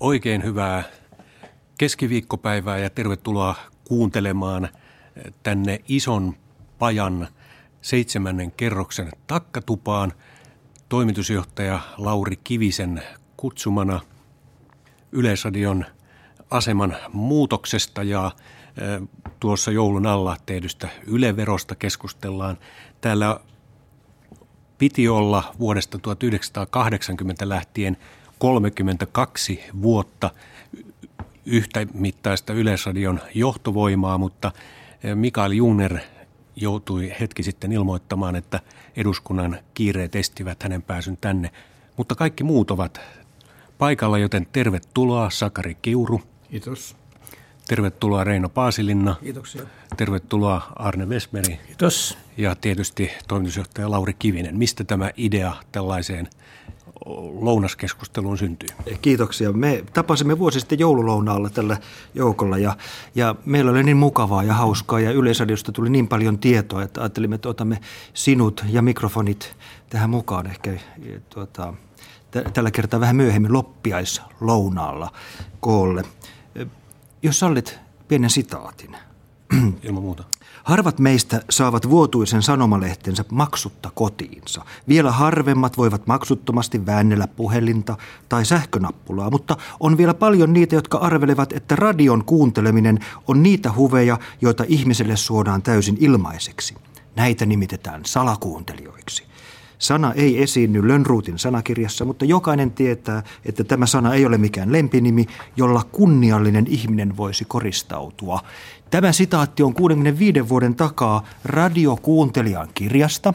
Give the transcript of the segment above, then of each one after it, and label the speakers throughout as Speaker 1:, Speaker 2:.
Speaker 1: Oikein hyvää keskiviikkopäivää ja tervetuloa kuuntelemaan tänne ison pajan seitsemännen kerroksen takkatupaan toimitusjohtaja Lauri Kivisen kutsumana Yleisradion aseman muutoksesta ja tuossa joulun alla tehdystä yleverosta keskustellaan. Täällä piti olla vuodesta 1980 lähtien 32 vuotta yhtä mittaista Yleisradion johtovoimaa, mutta Mikael Juner joutui hetki sitten ilmoittamaan, että eduskunnan kiireet estivät hänen pääsyn tänne. Mutta kaikki muut ovat paikalla, joten tervetuloa Sakari Kiuru.
Speaker 2: Kiitos.
Speaker 1: Tervetuloa Reino Paasilinna.
Speaker 2: Kiitoksia.
Speaker 1: Tervetuloa Arne Vesmeri.
Speaker 2: Kiitos.
Speaker 1: Ja tietysti toimitusjohtaja Lauri Kivinen. Mistä tämä idea tällaiseen lounaskeskusteluun syntyy?
Speaker 3: Kiitoksia. Me tapasimme vuosi sitten joululounaalla tällä joukolla ja, ja meillä oli niin mukavaa ja hauskaa ja Yleisradiosta tuli niin paljon tietoa, että ajattelimme, että otamme sinut ja mikrofonit tähän mukaan ehkä tuota, tällä kertaa vähän myöhemmin loppiaislounaalla koolle. Jos sallit pienen sitaatin.
Speaker 1: Ilman muuta.
Speaker 3: Harvat meistä saavat vuotuisen sanomalehtensä maksutta kotiinsa. Vielä harvemmat voivat maksuttomasti väännellä puhelinta tai sähkönappulaa, mutta on vielä paljon niitä, jotka arvelevat, että radion kuunteleminen on niitä huveja, joita ihmiselle suodaan täysin ilmaiseksi. Näitä nimitetään salakuuntelijoiksi. Sana ei esiinny Lönnruutin sanakirjassa, mutta jokainen tietää, että tämä sana ei ole mikään lempinimi, jolla kunniallinen ihminen voisi koristautua. Tämä sitaatti on 65 vuoden takaa radiokuuntelijan kirjasta,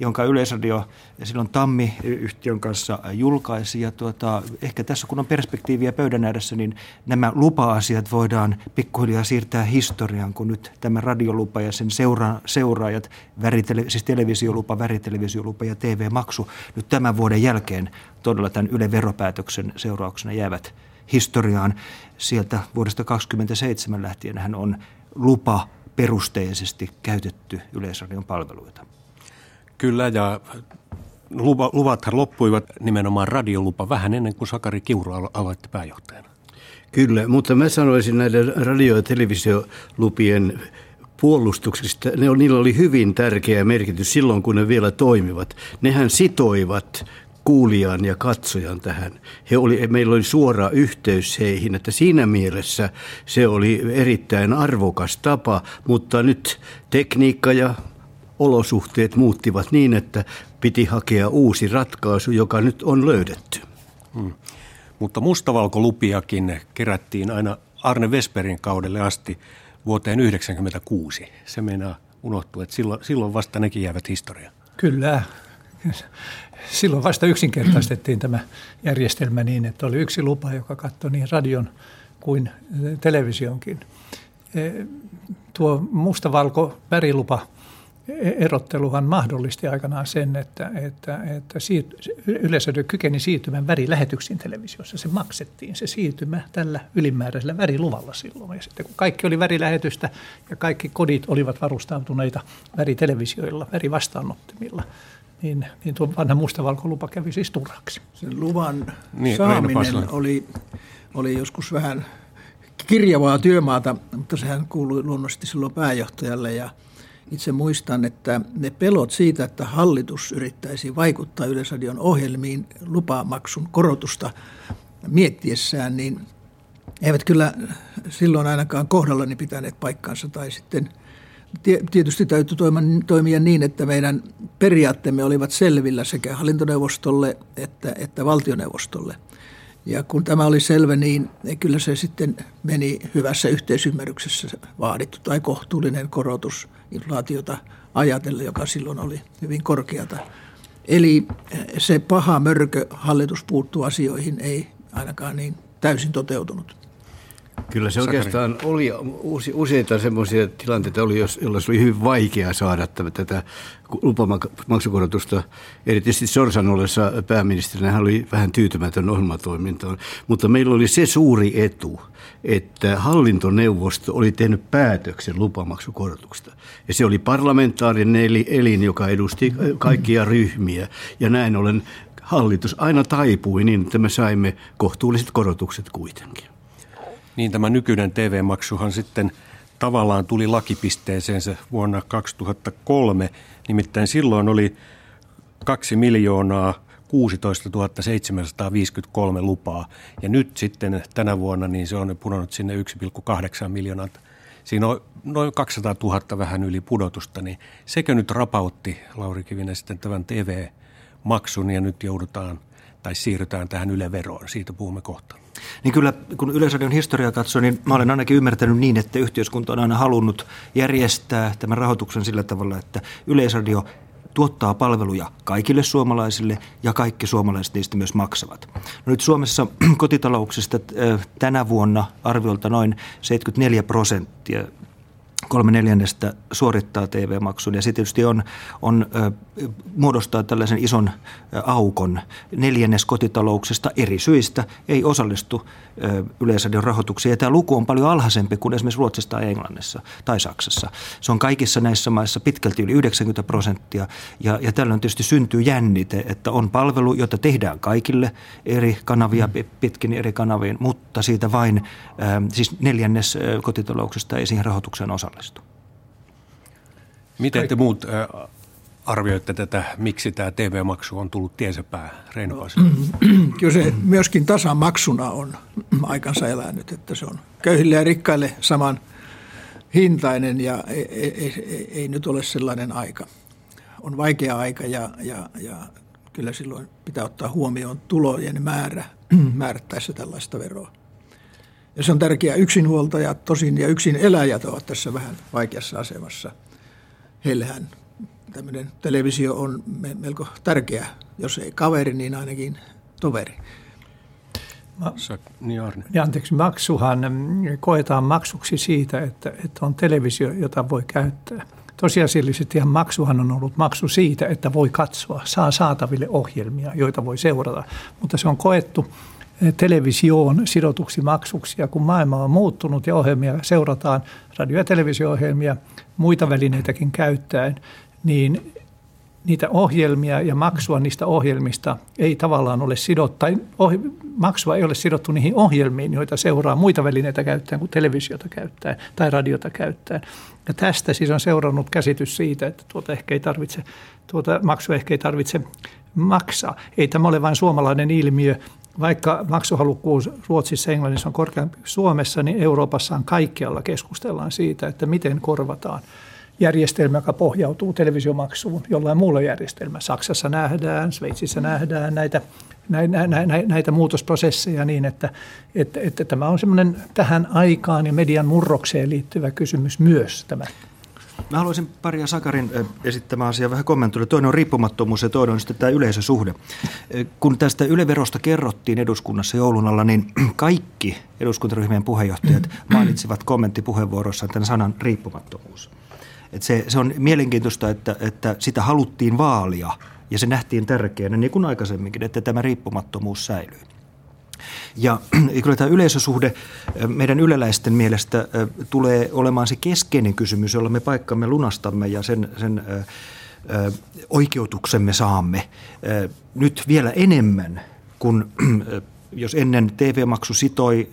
Speaker 3: jonka Yleisradio silloin Tammi-yhtiön kanssa julkaisi. Ja tuota, ehkä tässä kun on perspektiiviä pöydän ääressä, niin nämä lupa-asiat voidaan pikkuhiljaa siirtää historiaan, kun nyt tämä radiolupa ja sen seura- seuraajat, väritele- siis televisiolupa, värittelevisiolupa ja TV-maksu, nyt tämän vuoden jälkeen todella tämän Yle veropäätöksen seurauksena jäävät historiaan. Sieltä vuodesta 1927 lähtien hän on lupa perusteisesti käytetty Yleisradion palveluita.
Speaker 1: Kyllä, ja luva, luvathan loppuivat nimenomaan radiolupa vähän ennen kuin Sakari Kiuru aloitti pääjohtajana.
Speaker 2: Kyllä, mutta mä sanoisin näiden radio- ja televisiolupien puolustuksista, ne, niillä oli hyvin tärkeä merkitys silloin, kun ne vielä toimivat. Nehän sitoivat kuulijan ja katsojan tähän. He oli, meillä oli suora yhteys heihin, että siinä mielessä se oli erittäin arvokas tapa, mutta nyt tekniikka ja olosuhteet muuttivat niin, että piti hakea uusi ratkaisu, joka nyt on löydetty. Hmm.
Speaker 1: Mutta mustavalkolupiakin kerättiin aina Arne Vesperin kaudelle asti vuoteen 1996. Se meinaa unohtua, että silloin, silloin vasta nekin jäävät historiaan.
Speaker 4: Kyllä. Silloin vasta yksinkertaistettiin tämä järjestelmä niin, että oli yksi lupa, joka katsoi niin radion kuin televisionkin. E, tuo mustavalko värilupa erotteluhan mahdollisti aikanaan sen, että, että, että siirty, kykeni siirtymään värilähetyksiin televisiossa. Se maksettiin, se siirtymä tällä ylimääräisellä väriluvalla silloin. Ja sitten kun kaikki oli värilähetystä ja kaikki kodit olivat varustautuneita väritelevisioilla, värivastaanottimilla, niin, niin tuo vanha mustavalkolupa kävi siis turhaksi.
Speaker 5: Sen luvan niin, saaminen oli, oli joskus vähän kirjavaa työmaata, mutta sehän kuului luonnollisesti silloin pääjohtajalle ja – itse muistan, että ne pelot siitä, että hallitus yrittäisi vaikuttaa Yleisradion ohjelmiin lupamaksun korotusta miettiessään, niin eivät kyllä silloin ainakaan kohdallani pitäneet paikkaansa tai sitten tietysti täytyy toimia niin, että meidän periaatteemme olivat selvillä sekä hallintoneuvostolle että, että valtioneuvostolle. Ja kun tämä oli selvä, niin kyllä se sitten meni hyvässä yhteisymmärryksessä vaadittu tai kohtuullinen korotus inflaatiota ajatellen, joka silloin oli hyvin korkeata. Eli se paha mörkö hallitus puuttuu asioihin ei ainakaan niin täysin toteutunut.
Speaker 2: Kyllä se oikeastaan oli useita semmoisia tilanteita, oli, joilla oli hyvin vaikea saada tätä lupamaksukorotusta. Erityisesti Sorsan ollessa pääministerinä hän oli vähän tyytymätön ohjelmatoimintaan. Mutta meillä oli se suuri etu, että hallintoneuvosto oli tehnyt päätöksen lupamaksukorotuksesta. Ja se oli parlamentaarinen elin, joka edusti kaikkia ryhmiä. Ja näin ollen hallitus aina taipui niin, että me saimme kohtuulliset korotukset kuitenkin.
Speaker 1: Niin tämä nykyinen TV-maksuhan sitten tavallaan tuli lakipisteeseensä vuonna 2003. Nimittäin silloin oli 2 miljoonaa 16 753 lupaa. Ja nyt sitten tänä vuonna niin se on pudonnut sinne 1,8 miljoonaa. Siinä on noin 200 000 vähän yli pudotusta, niin sekö nyt rapautti Lauri Kivinen sitten tämän TV-maksun ja nyt joudutaan tai siirrytään tähän yleveroon. Siitä puhumme kohta.
Speaker 3: Niin kyllä, kun Yleisradion historiaa katsoo, niin mä olen ainakin ymmärtänyt niin, että yhteiskunta on aina halunnut järjestää tämän rahoituksen sillä tavalla, että Yleisradio tuottaa palveluja kaikille suomalaisille ja kaikki suomalaiset niistä myös maksavat. No nyt Suomessa kotitalouksista tänä vuonna arviolta noin 74 prosenttia kolme neljännestä suorittaa TV-maksun ja se tietysti on, on muodostaa tällaisen ison aukon. Neljännes kotitalouksista eri syistä ei osallistu yleisradion rahoituksiin. Ja tämä luku on paljon alhaisempi kuin esimerkiksi Ruotsissa tai Englannissa tai Saksassa. Se on kaikissa näissä maissa pitkälti yli 90 prosenttia ja, ja tällöin tietysti syntyy jännite, että on palvelu, jota tehdään kaikille eri kanavia pitkin eri kanaviin, mutta siitä vain siis neljännes kotitalouksista ei siihen rahoitukseen osallistu.
Speaker 1: Miten te muut arvioitte tätä, miksi tämä TV-maksu on tullut tiensä pää, Reino
Speaker 5: Kyllä se myöskin tasamaksuna on aikansa elänyt, että se on köyhille ja rikkaille saman hintainen ja ei, ei, ei, ei nyt ole sellainen aika. On vaikea aika ja, ja, ja kyllä silloin pitää ottaa huomioon tulojen määrä määrättäessä tällaista veroa. Ja se on tärkeää. Yksinhuoltajat tosin ja yksin eläjät ovat tässä vähän vaikeassa asemassa. Heillähän tämmöinen televisio on melko tärkeä, jos ei kaveri, niin ainakin toveri.
Speaker 4: Ma, niin. Ja anteeksi, maksuhan mm, koetaan maksuksi siitä, että, että on televisio, jota voi käyttää. Tosiasiallisesti ihan maksuhan on ollut maksu siitä, että voi katsoa, saa saataville ohjelmia, joita voi seurata. Mutta se on koettu televisioon sidotuksi maksuksi. Ja kun maailma on muuttunut ja ohjelmia seurataan, radio- ja televisio-ohjelmia, muita välineitäkin käyttäen, niin niitä ohjelmia ja maksua niistä ohjelmista ei tavallaan ole sidottu, tai oh, maksua ei ole sidottu niihin ohjelmiin, joita seuraa muita välineitä käyttäen kuin televisiota käyttäen tai radiota käyttäen. Ja tästä siis on seurannut käsitys siitä, että tuota ehkä ei tarvitse, tuota maksua ehkä ei tarvitse maksaa. Ei tämä ole vain suomalainen ilmiö, vaikka maksuhalukkuus Ruotsissa ja Englannissa on korkeampi Suomessa, niin Euroopassa on kaikkialla keskustellaan siitä, että miten korvataan – järjestelmä, joka pohjautuu televisiomaksuun jollain muulla järjestelmällä. Saksassa nähdään, Sveitsissä nähdään näitä, näitä, näitä, näitä muutosprosesseja niin, että, että, että tämä on semmoinen tähän aikaan ja median murrokseen liittyvä kysymys myös tämä
Speaker 3: Mä haluaisin paria Sakarin esittämä asia vähän kommentoida. Toinen on riippumattomuus ja toinen on sitten tämä yleisösuhde. Kun tästä yleverosta kerrottiin eduskunnassa joulun alla, niin kaikki eduskuntaryhmien puheenjohtajat mainitsivat kommenttipuheenvuorossaan tämän sanan riippumattomuus. Et se, se on mielenkiintoista, että, että sitä haluttiin vaalia ja se nähtiin tärkeänä, niin kuin aikaisemminkin, että tämä riippumattomuus säilyy. Ja kyllä tämä yleisösuhde meidän yleläisten mielestä tulee olemaan se keskeinen kysymys, jolla me paikkamme lunastamme ja sen, sen oikeutuksemme saamme. Nyt vielä enemmän kuin jos ennen TV-maksu sitoi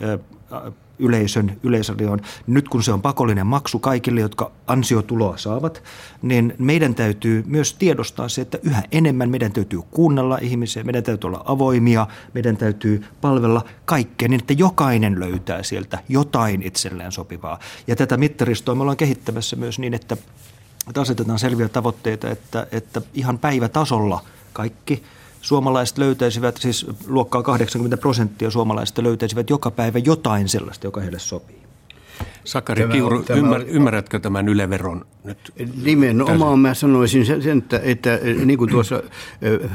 Speaker 3: yleisön, yleisradioon. Nyt kun se on pakollinen maksu kaikille, jotka ansiotuloa saavat, niin meidän täytyy myös tiedostaa se, että yhä enemmän meidän täytyy kuunnella ihmisiä, meidän täytyy olla avoimia, meidän täytyy palvella kaikkea niin, että jokainen löytää sieltä jotain itselleen sopivaa. Ja tätä mittaristoa me ollaan kehittämässä myös niin, että, asetetaan selviä tavoitteita, että, että ihan päivätasolla kaikki – suomalaiset löytäisivät, siis luokkaa 80 prosenttia suomalaisista löytäisivät joka päivä jotain sellaista, joka heille sopii.
Speaker 1: Sakari tämä, Kiuru, tämä, ymmär, ymmärrätkö tämän yleveron nyt?
Speaker 2: Nimenomaan mä sanoisin sen, että, että niin kuin tuossa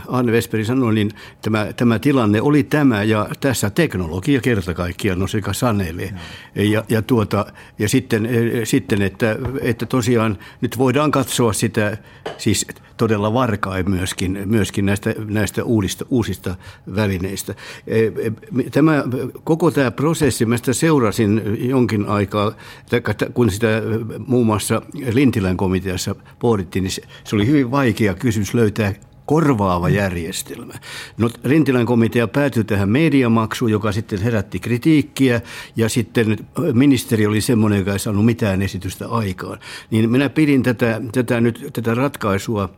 Speaker 2: Arne Vesperi sanoi, niin tämä, tämä tilanne oli tämä ja tässä teknologia kerta kaikkiaan on sekä sanele. Ja, ja, tuota, ja sitten, sitten että, että tosiaan nyt voidaan katsoa sitä, siis todella varkain myöskin, myöskin näistä, näistä uudista, uusista välineistä. Tämä, koko tämä prosessi, mä sitä seurasin jonkin aikaa, kun sitä muun muassa Lintilän komiteassa pohdittiin, niin se, se oli hyvin vaikea kysymys löytää korvaava järjestelmä. No, Rintilän komitea päätyi tähän mediamaksuun, joka sitten herätti kritiikkiä ja sitten ministeri oli semmoinen, joka ei saanut mitään esitystä aikaan. Niin minä pidin tätä, tätä, nyt, tätä ratkaisua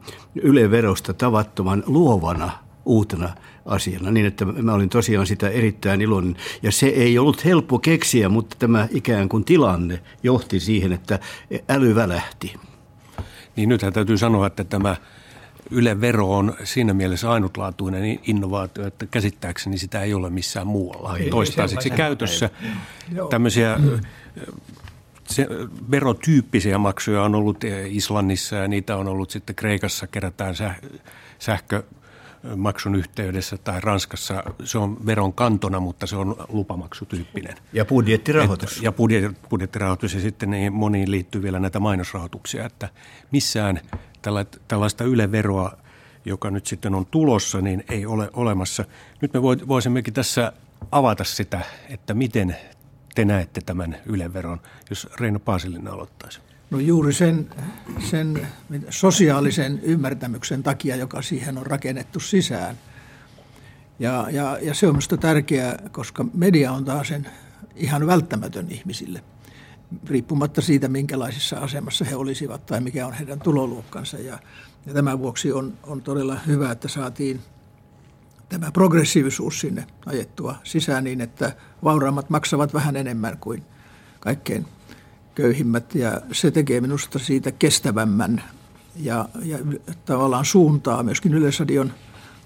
Speaker 2: Yle Verosta tavattoman luovana uutena asiana, niin että mä olin tosiaan sitä erittäin iloinen. Ja se ei ollut helppo keksiä, mutta tämä ikään kuin tilanne johti siihen, että äly välähti.
Speaker 1: Niin nythän täytyy sanoa, että tämä Yle Vero on siinä mielessä ainutlaatuinen innovaatio, että käsittääkseni sitä ei ole missään muualla ei, toistaiseksi käytössä. Tämmöisiä se, verotyyppisiä maksuja on ollut Islannissa ja niitä on ollut sitten Kreikassa kerätään sähkö maksun yhteydessä tai Ranskassa se on veron kantona, mutta se on lupamaksutyyppinen.
Speaker 2: Ja budjettirahoitus.
Speaker 1: Ja budjet, budjettirahoitus ja sitten niin moniin liittyy vielä näitä mainosrahoituksia, että missään tällaista yleveroa, joka nyt sitten on tulossa, niin ei ole olemassa. Nyt me voisimmekin tässä avata sitä, että miten te näette tämän yleveron, jos Reino Paasilinen aloittaisi.
Speaker 5: No juuri sen, sen sosiaalisen ymmärtämyksen takia, joka siihen on rakennettu sisään. Ja, ja, ja se on minusta tärkeää, koska media on taas sen ihan välttämätön ihmisille, riippumatta siitä, minkälaisessa asemassa he olisivat tai mikä on heidän tuloluokkansa. Ja, ja tämän vuoksi on, on todella hyvä, että saatiin tämä progressiivisuus sinne ajettua sisään niin, että vauraammat maksavat vähän enemmän kuin kaikkein köyhimmät ja se tekee minusta siitä kestävämmän ja, ja tavallaan suuntaa myöskin Yleisradion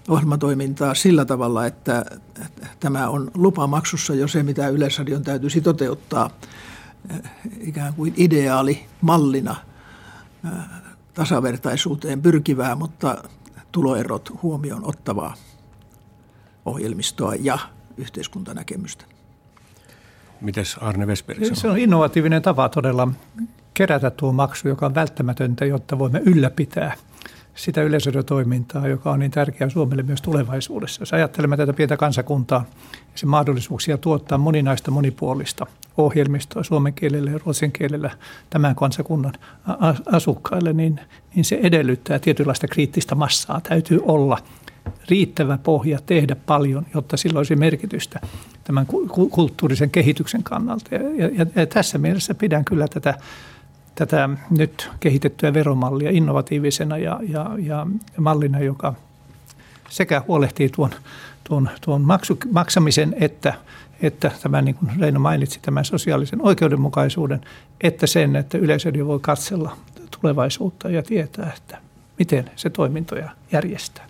Speaker 5: ohjelmatoimintaa sillä tavalla, että tämä on lupamaksussa jo se, mitä Yleisradion täytyisi toteuttaa eh, ikään kuin ideaali mallina eh, tasavertaisuuteen pyrkivää, mutta tuloerot huomioon ottavaa ohjelmistoa ja yhteiskuntanäkemystä.
Speaker 1: Mites Arne Vesperi
Speaker 4: Se on innovatiivinen tapa todella kerätä tuo maksu, joka on välttämätöntä, jotta voimme ylläpitää sitä yleisötoimintaa, joka on niin tärkeää Suomelle myös tulevaisuudessa. Jos ajattelemme tätä pientä kansakuntaa ja sen mahdollisuuksia tuottaa moninaista monipuolista ohjelmistoa suomen kielellä ja ruotsin kielellä tämän kansakunnan asukkaille, niin, niin se edellyttää tietynlaista kriittistä massaa. Täytyy olla riittävä pohja tehdä paljon, jotta sillä olisi merkitystä tämän kulttuurisen kehityksen kannalta. Ja, ja, ja tässä mielessä pidän kyllä tätä, tätä nyt kehitettyä veromallia innovatiivisena ja, ja, ja mallina, joka sekä huolehtii tuon, tuon, tuon maksu, maksamisen että, että tämän, niin kuin Reino mainitsi, tämän sosiaalisen oikeudenmukaisuuden, että sen, että yleisödio voi katsella tulevaisuutta ja tietää, että miten se toimintoja järjestää.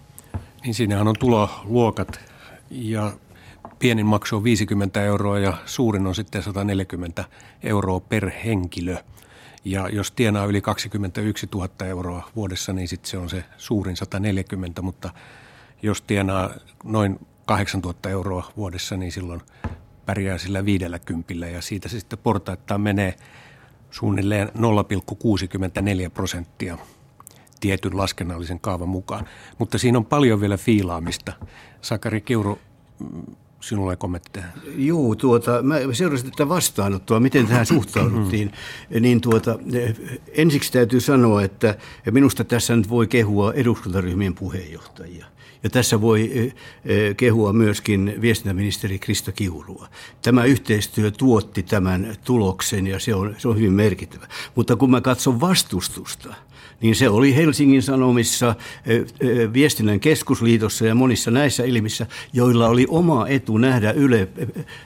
Speaker 1: Niin siinähän on tuloluokat ja pienin maksu on 50 euroa ja suurin on sitten 140 euroa per henkilö. Ja jos tienaa yli 21 000 euroa vuodessa, niin sitten se on se suurin 140, mutta jos tienaa noin 8 000 euroa vuodessa, niin silloin pärjää sillä 50 ja siitä se sitten portaittain menee suunnilleen 0,64 prosenttia tietyn laskennallisen kaavan mukaan. Mutta siinä on paljon vielä fiilaamista. Sakari Kiuru, sinulla ei kommentteja.
Speaker 2: Joo, tuota, mä seurasin tätä vastaanottoa, miten tähän suhtauduttiin. niin tuota, ensiksi täytyy sanoa, että minusta tässä nyt voi kehua eduskuntaryhmien puheenjohtajia. Ja tässä voi kehua myöskin viestintäministeri Krista Kiurua. Tämä yhteistyö tuotti tämän tuloksen ja se on, se on hyvin merkittävä. Mutta kun mä katson vastustusta – niin se oli Helsingin Sanomissa, Viestinnän keskusliitossa ja monissa näissä ilmissä, joilla oli oma etu nähdä Yle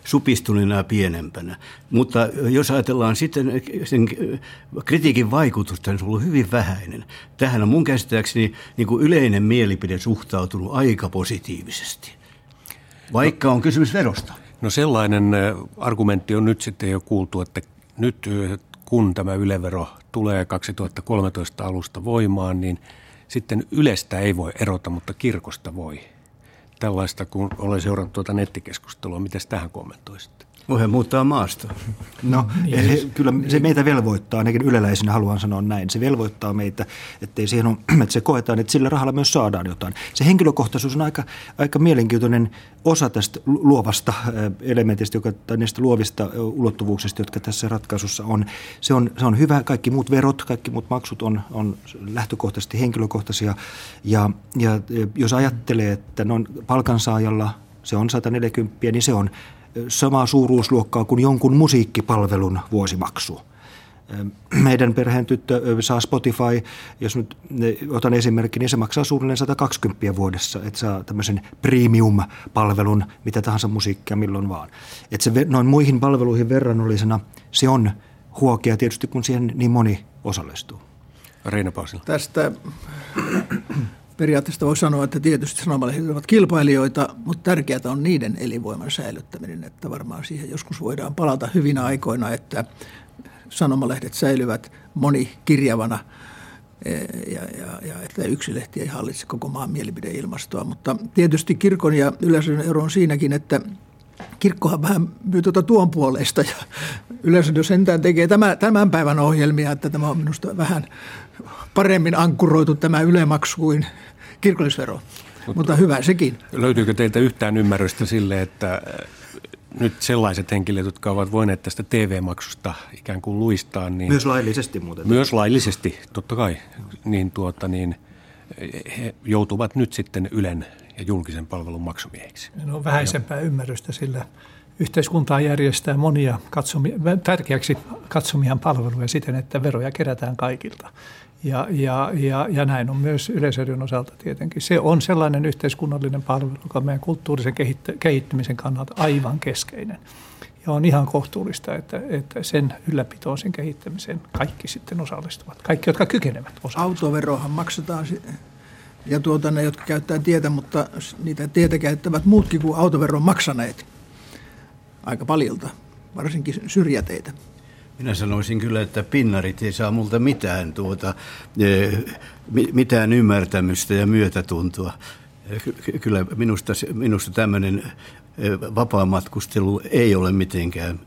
Speaker 2: supistuneena ja pienempänä. Mutta jos ajatellaan sitten sen kritiikin vaikutusta, niin se on ollut hyvin vähäinen. Tähän on mun käsittääkseni niin kuin yleinen mielipide suhtautunut aika positiivisesti, vaikka on kysymys verosta.
Speaker 1: No sellainen argumentti on nyt sitten jo kuultu, että nyt kun tämä ylevero tulee 2013 alusta voimaan, niin sitten Ylestä ei voi erota, mutta kirkosta voi. Tällaista, kun olen seurannut tuota nettikeskustelua, miten tähän kommentoisitte?
Speaker 2: Voi muuttaa maasta.
Speaker 3: No, niin. kyllä se meitä velvoittaa, ainakin yleläisenä haluan sanoa näin. Se velvoittaa meitä, ettei siihen on, että se koetaan, että sillä rahalla myös saadaan jotain. Se henkilökohtaisuus on aika, aika mielenkiintoinen osa tästä luovasta elementistä, joka, tai niistä luovista ulottuvuuksista, jotka tässä ratkaisussa on. Se on, se on hyvä. Kaikki muut verot, kaikki muut maksut on, on lähtökohtaisesti henkilökohtaisia. Ja, ja jos ajattelee, että noin palkansaajalla se on 140, niin se on samaa suuruusluokkaa kuin jonkun musiikkipalvelun vuosimaksu. Meidän perheen tyttö saa Spotify, jos nyt otan esimerkki, niin se maksaa suunnilleen 120 vuodessa, että saa tämmöisen premium-palvelun, mitä tahansa musiikkia milloin vaan. Että se noin muihin palveluihin verrannollisena se on huokea tietysti, kun siihen niin moni osallistuu.
Speaker 1: Reina Paasila.
Speaker 5: Tästä periaatteessa voi sanoa, että tietysti sanomalehdet ovat kilpailijoita, mutta tärkeää on niiden elinvoiman säilyttäminen, että varmaan siihen joskus voidaan palata hyvinä aikoina, että sanomalehdet säilyvät monikirjavana e, ja, ja, ja että yksi lehti ei hallitse koko maan mielipideilmastoa. Mutta tietysti kirkon ja yleisön ero on siinäkin, että kirkkohan vähän myy tuota tuon puolesta ja jos sentään tekee tämän, tämän päivän ohjelmia, että tämä on minusta vähän paremmin ankkuroitu tämä ylemaksu kuin kirkollisvero. Mutta, Mutta hyvä sekin.
Speaker 1: Löytyykö teiltä yhtään ymmärrystä sille, että äh, nyt sellaiset henkilöt, jotka ovat voineet tästä TV-maksusta ikään kuin luistaa, niin...
Speaker 3: Myös laillisesti muuten.
Speaker 1: Myös laillisesti, totta kai. Niin, tuota, niin he joutuvat nyt sitten Ylen ja julkisen palvelun maksumiehiksi.
Speaker 4: No vähäisempää ymmärrystä, sillä yhteiskuntaa järjestää monia katsomia, tärkeäksi katsomiaan palveluja siten, että veroja kerätään kaikilta. Ja, ja, ja, ja näin on myös Yleisradion osalta tietenkin. Se on sellainen yhteiskunnallinen palvelu, joka on meidän kulttuurisen kehittymisen kannalta aivan keskeinen. Ja on ihan kohtuullista, että, että sen ylläpitoon, sen kehittämiseen kaikki sitten osallistuvat. Kaikki, jotka kykenevät osallistumaan.
Speaker 5: Autoverohan maksetaan ja tuota ne, jotka käyttää tietä, mutta niitä tietä käyttävät muutkin kuin autoveron maksaneet aika paljolta, varsinkin syrjäteitä.
Speaker 2: Minä sanoisin kyllä, että pinnarit ei saa multa mitään, tuota, e, mitään ymmärtämystä ja myötätuntoa. E, kyllä minusta, minusta tämmöinen e, matkustelu ei ole mitenkään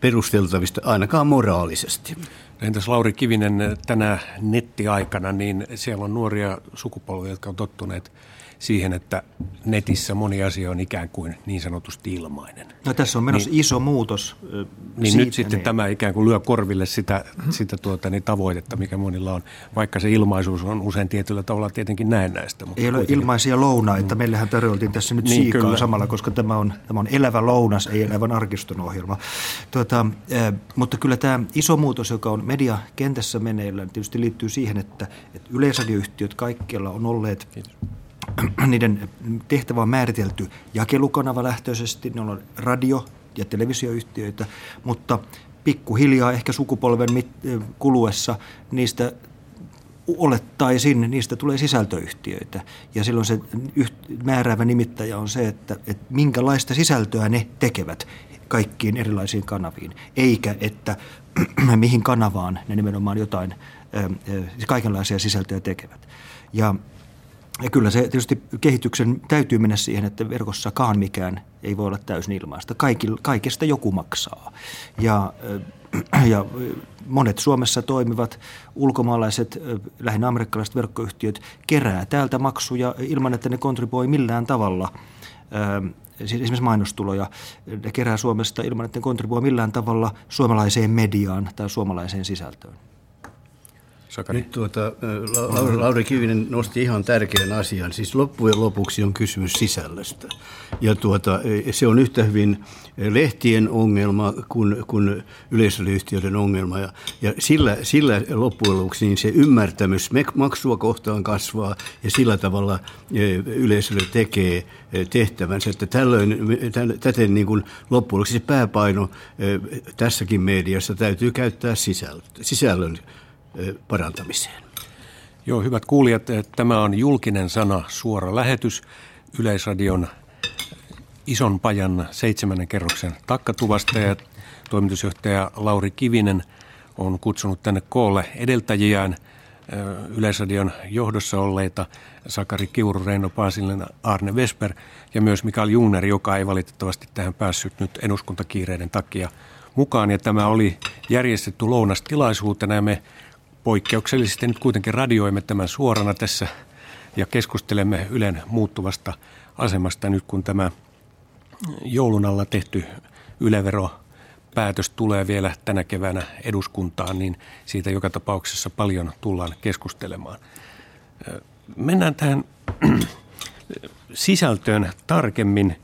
Speaker 2: perusteltavista, ainakaan moraalisesti.
Speaker 1: Entäs Lauri Kivinen tänä nettiaikana, niin siellä on nuoria sukupolvia, jotka on tottuneet siihen, että netissä moni asia on ikään kuin niin sanotusti ilmainen.
Speaker 3: No tässä on menossa niin, iso muutos.
Speaker 1: Niin siitä, nyt sitten niin. tämä ikään kuin lyö korville sitä, sitä tuota, niin tavoitetta, mikä monilla on, vaikka se ilmaisuus on usein tietyllä tavalla tietenkin näennäistä.
Speaker 3: Mutta ei ole kuitenkin. ilmaisia lounaita. Mm. Meillähän tarjoltiin tässä nyt niin, siikaa kyllä. samalla, koska tämä on, tämä on elävä lounas, ei elävän arkiston ohjelma. Tuota, äh, mutta kyllä tämä iso muutos, joka on mediakentässä meneillään, tietysti liittyy siihen, että, että yleisradioyhtiöt kaikkialla on olleet Kiitos niiden tehtävä on määritelty jakelukanavalähtöisesti, ne on radio- ja televisioyhtiöitä, mutta pikkuhiljaa ehkä sukupolven kuluessa niistä olettaisin, niistä tulee sisältöyhtiöitä. Ja silloin se määräävä nimittäjä on se, että, että minkälaista sisältöä ne tekevät kaikkiin erilaisiin kanaviin, eikä että mihin kanavaan ne nimenomaan jotain, kaikenlaisia sisältöjä tekevät. Ja ja kyllä se tietysti kehityksen täytyy mennä siihen, että verkossakaan mikään ei voi olla täysin ilmaista. kaikesta joku maksaa. Ja, äh, ja monet Suomessa toimivat ulkomaalaiset, äh, lähinnä amerikkalaiset verkkoyhtiöt, kerää täältä maksuja ilman, että ne kontribuoi millään tavalla äh, siis esimerkiksi mainostuloja, ne kerää Suomesta ilman, että ne kontribuoi millään tavalla suomalaiseen mediaan tai suomalaiseen sisältöön.
Speaker 2: Sakari. Nyt tuota, Lauri, Lauri Kivinen nosti ihan tärkeän asian. Siis loppujen lopuksi on kysymys sisällöstä. Ja tuota, se on yhtä hyvin lehtien ongelma kuin, kuin yleisradioyhtiöiden ongelma. Ja, ja sillä, sillä loppujen lopuksi niin se ymmärtämys maksua kohtaan kasvaa ja sillä tavalla yleisölle tekee tehtävänsä. Että tällöin, täten niin kuin loppujen lopuksi se pääpaino tässäkin mediassa täytyy käyttää sisällön parantamiseen.
Speaker 1: Joo, hyvät kuulijat, tämä on julkinen sana, suora lähetys Yleisradion ison pajan seitsemännen kerroksen takkatuvasta ja toimitusjohtaja Lauri Kivinen on kutsunut tänne koolle edeltäjiään Yleisradion johdossa olleita Sakari Kiuru, Reino Paasilinen, Arne Vesper ja myös Mikael Jungner, joka ei valitettavasti tähän päässyt nyt eduskuntakiireiden takia mukaan. Ja tämä oli järjestetty lounastilaisuutena ja me poikkeuksellisesti nyt kuitenkin radioimme tämän suorana tässä ja keskustelemme Ylen muuttuvasta asemasta nyt, kun tämä joulun alla tehty ylevero päätös tulee vielä tänä keväänä eduskuntaan, niin siitä joka tapauksessa paljon tullaan keskustelemaan. Mennään tähän sisältöön tarkemmin.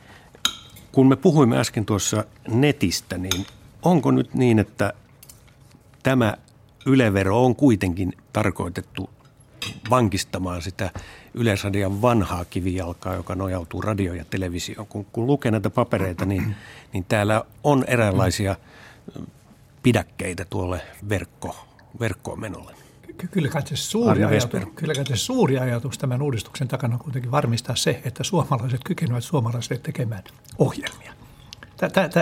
Speaker 1: Kun me puhuimme äsken tuossa netistä, niin onko nyt niin, että tämä ylevero on kuitenkin tarkoitettu vankistamaan sitä Yleisradion vanhaa kivijalkaa, joka nojautuu radio ja televisioon. Kun, kun lukee näitä papereita, niin, niin täällä on eräänlaisia pidäkkeitä tuolle verkko, verkkoon menolle.
Speaker 4: Kyllä kai, se suuri ajatus, kyllä kai se suuri ajatus tämän uudistuksen takana on kuitenkin varmistaa se, että suomalaiset kykenevät suomalaisille tekemään ohjelmia.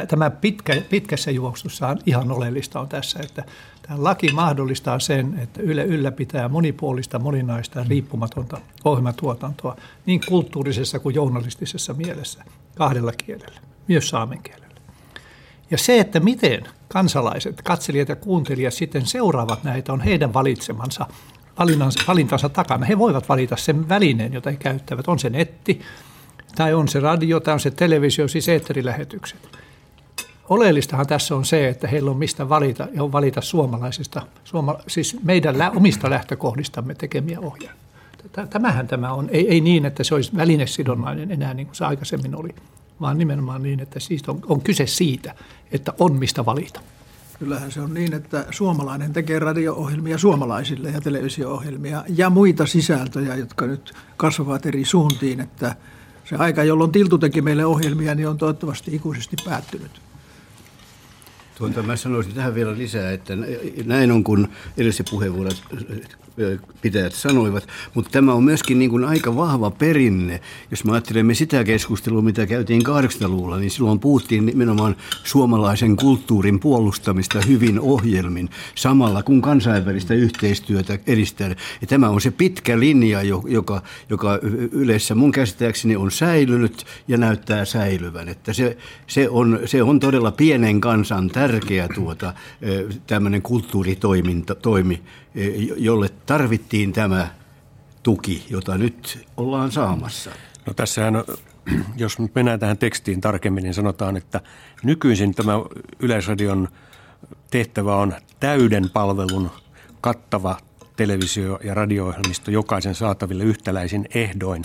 Speaker 4: Tämä pitkä, pitkässä juoksussa on ihan oleellista on tässä, että tämä laki mahdollistaa sen, että Yle ylläpitää monipuolista, moninaista ja riippumatonta ohjelmatuotantoa niin kulttuurisessa kuin journalistisessa mielessä kahdella kielellä, myös saamen kielellä. Ja se, että miten kansalaiset, katselijat ja kuuntelijat sitten seuraavat näitä, on heidän valitsemansa, valintansa takana. He voivat valita sen välineen, jota he käyttävät. On se netti, tai on se radio, tai on se televisio, siis eetterilähetykset. Oleellistahan tässä on se, että heillä on mistä valita, ja on valita suomalaisista, suoma, siis meidän omista lähtökohdistamme tekemiä ohjelmia. Tämähän tämä on, ei, ei niin, että se olisi välinesidonnainen enää niin kuin se aikaisemmin oli, vaan nimenomaan niin, että siis on, on kyse siitä, että on mistä valita.
Speaker 5: Kyllähän se on niin, että suomalainen tekee radio-ohjelmia suomalaisille ja televisio-ohjelmia ja muita sisältöjä, jotka nyt kasvavat eri suuntiin, että – se aika, jolloin Tiltu teki meille ohjelmia, niin on toivottavasti ikuisesti päättynyt.
Speaker 2: Tuota, mä sanoisin tähän vielä lisää, että näin on, kun edellisen puheenvuorot pitäjät sanoivat, mutta tämä on myöskin niin kuin aika vahva perinne. Jos me ajattelemme sitä keskustelua, mitä käytiin 80-luvulla, niin silloin puhuttiin nimenomaan suomalaisen kulttuurin puolustamista hyvin ohjelmin, samalla kun kansainvälistä yhteistyötä edistää. Ja tämä on se pitkä linja, joka, joka yleensä mun käsittääkseni on säilynyt ja näyttää säilyvän. Että se, se, on, se on todella pienen kansan tärkeä tuota, tämmöinen kulttuuritoiminta, toimi, jolle tarvittiin tämä tuki, jota nyt ollaan saamassa?
Speaker 1: No tässähän, jos nyt mennään tähän tekstiin tarkemmin, niin sanotaan, että nykyisin tämä Yleisradion tehtävä on täyden palvelun kattava televisio- ja radio-ohjelmisto jokaisen saataville yhtäläisin ehdoin,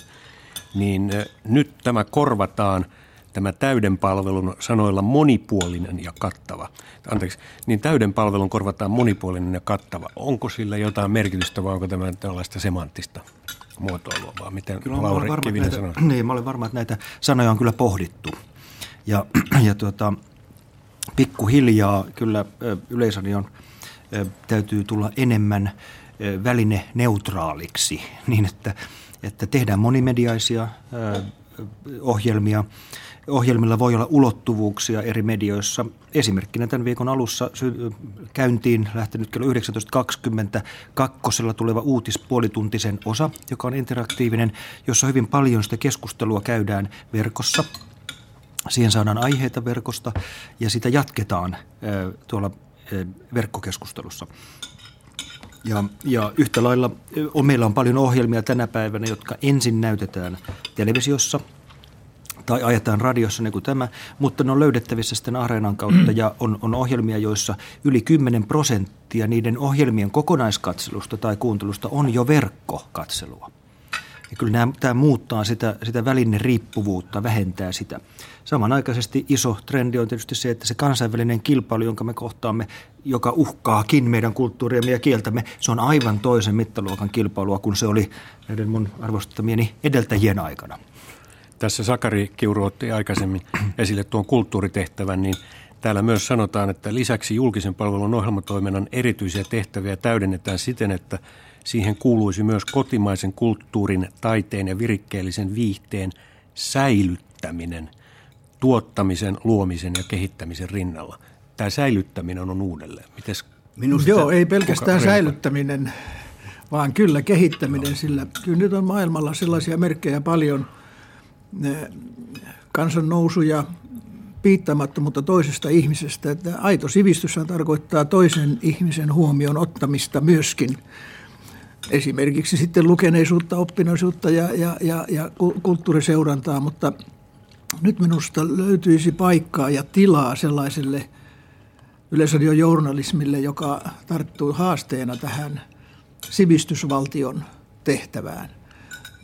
Speaker 1: niin nyt tämä korvataan – tämä täyden palvelun sanoilla monipuolinen ja kattava. Anteeksi, niin täyden palvelun korvataan monipuolinen ja kattava. Onko sillä jotain merkitystä vai onko tämä tällaista semanttista muotoilua, vaan miten kyllä Lauri varma, Kivinen
Speaker 3: sanoi? Niin, mä olen varma, että näitä sanoja on kyllä pohdittu. Ja, ja tuota, pikkuhiljaa kyllä Yleisradion täytyy tulla enemmän väline neutraaliksi, niin että, että tehdään monimediaisia ohjelmia – Ohjelmilla voi olla ulottuvuuksia eri medioissa. Esimerkkinä tämän viikon alussa käyntiin lähtenyt kello 19.20 kakkosella tuleva uutispuolituntisen osa, joka on interaktiivinen, jossa hyvin paljon sitä keskustelua käydään verkossa. Siihen saadaan aiheita verkosta ja sitä jatketaan tuolla verkkokeskustelussa. Ja, ja yhtä lailla on, meillä on paljon ohjelmia tänä päivänä, jotka ensin näytetään televisiossa – tai ajetaan radiossa niin kuin tämä, mutta ne on löydettävissä sitten areenan kautta ja on, on ohjelmia, joissa yli 10 prosenttia niiden ohjelmien kokonaiskatselusta tai kuuntelusta on jo verkkokatselua. Ja kyllä nämä, tämä muuttaa sitä, sitä väline riippuvuutta, vähentää sitä. Samanaikaisesti iso trendi on tietysti se, että se kansainvälinen kilpailu, jonka me kohtaamme, joka uhkaakin meidän kulttuuriamme ja kieltämme, se on aivan toisen mittaluokan kilpailua kuin se oli näiden mun arvostamieni edeltäjien aikana.
Speaker 1: Tässä Sakari Kiuru otti aikaisemmin esille tuon kulttuuritehtävän, niin täällä myös sanotaan, että lisäksi julkisen palvelun ohjelmatoiminnan erityisiä tehtäviä täydennetään siten, että siihen kuuluisi myös kotimaisen kulttuurin, taiteen ja virikkeellisen viihteen säilyttäminen tuottamisen, luomisen ja kehittämisen rinnalla. Tämä säilyttäminen on uudelleen. Mites
Speaker 5: Minusta Joo, ei pelkästään säilyttäminen vaan kyllä kehittäminen, sillä kyllä nyt on maailmalla sellaisia merkkejä paljon, kansan nousuja, piittaamattomuutta toisesta ihmisestä, että aito sivistys tarkoittaa toisen ihmisen huomioon ottamista myöskin. Esimerkiksi sitten lukeneisuutta, oppinoisuutta ja, ja, ja, ja kulttuuriseurantaa, mutta nyt minusta löytyisi paikkaa ja tilaa sellaiselle yleisradiojournalismille, joka tarttuu haasteena tähän sivistysvaltion tehtävään.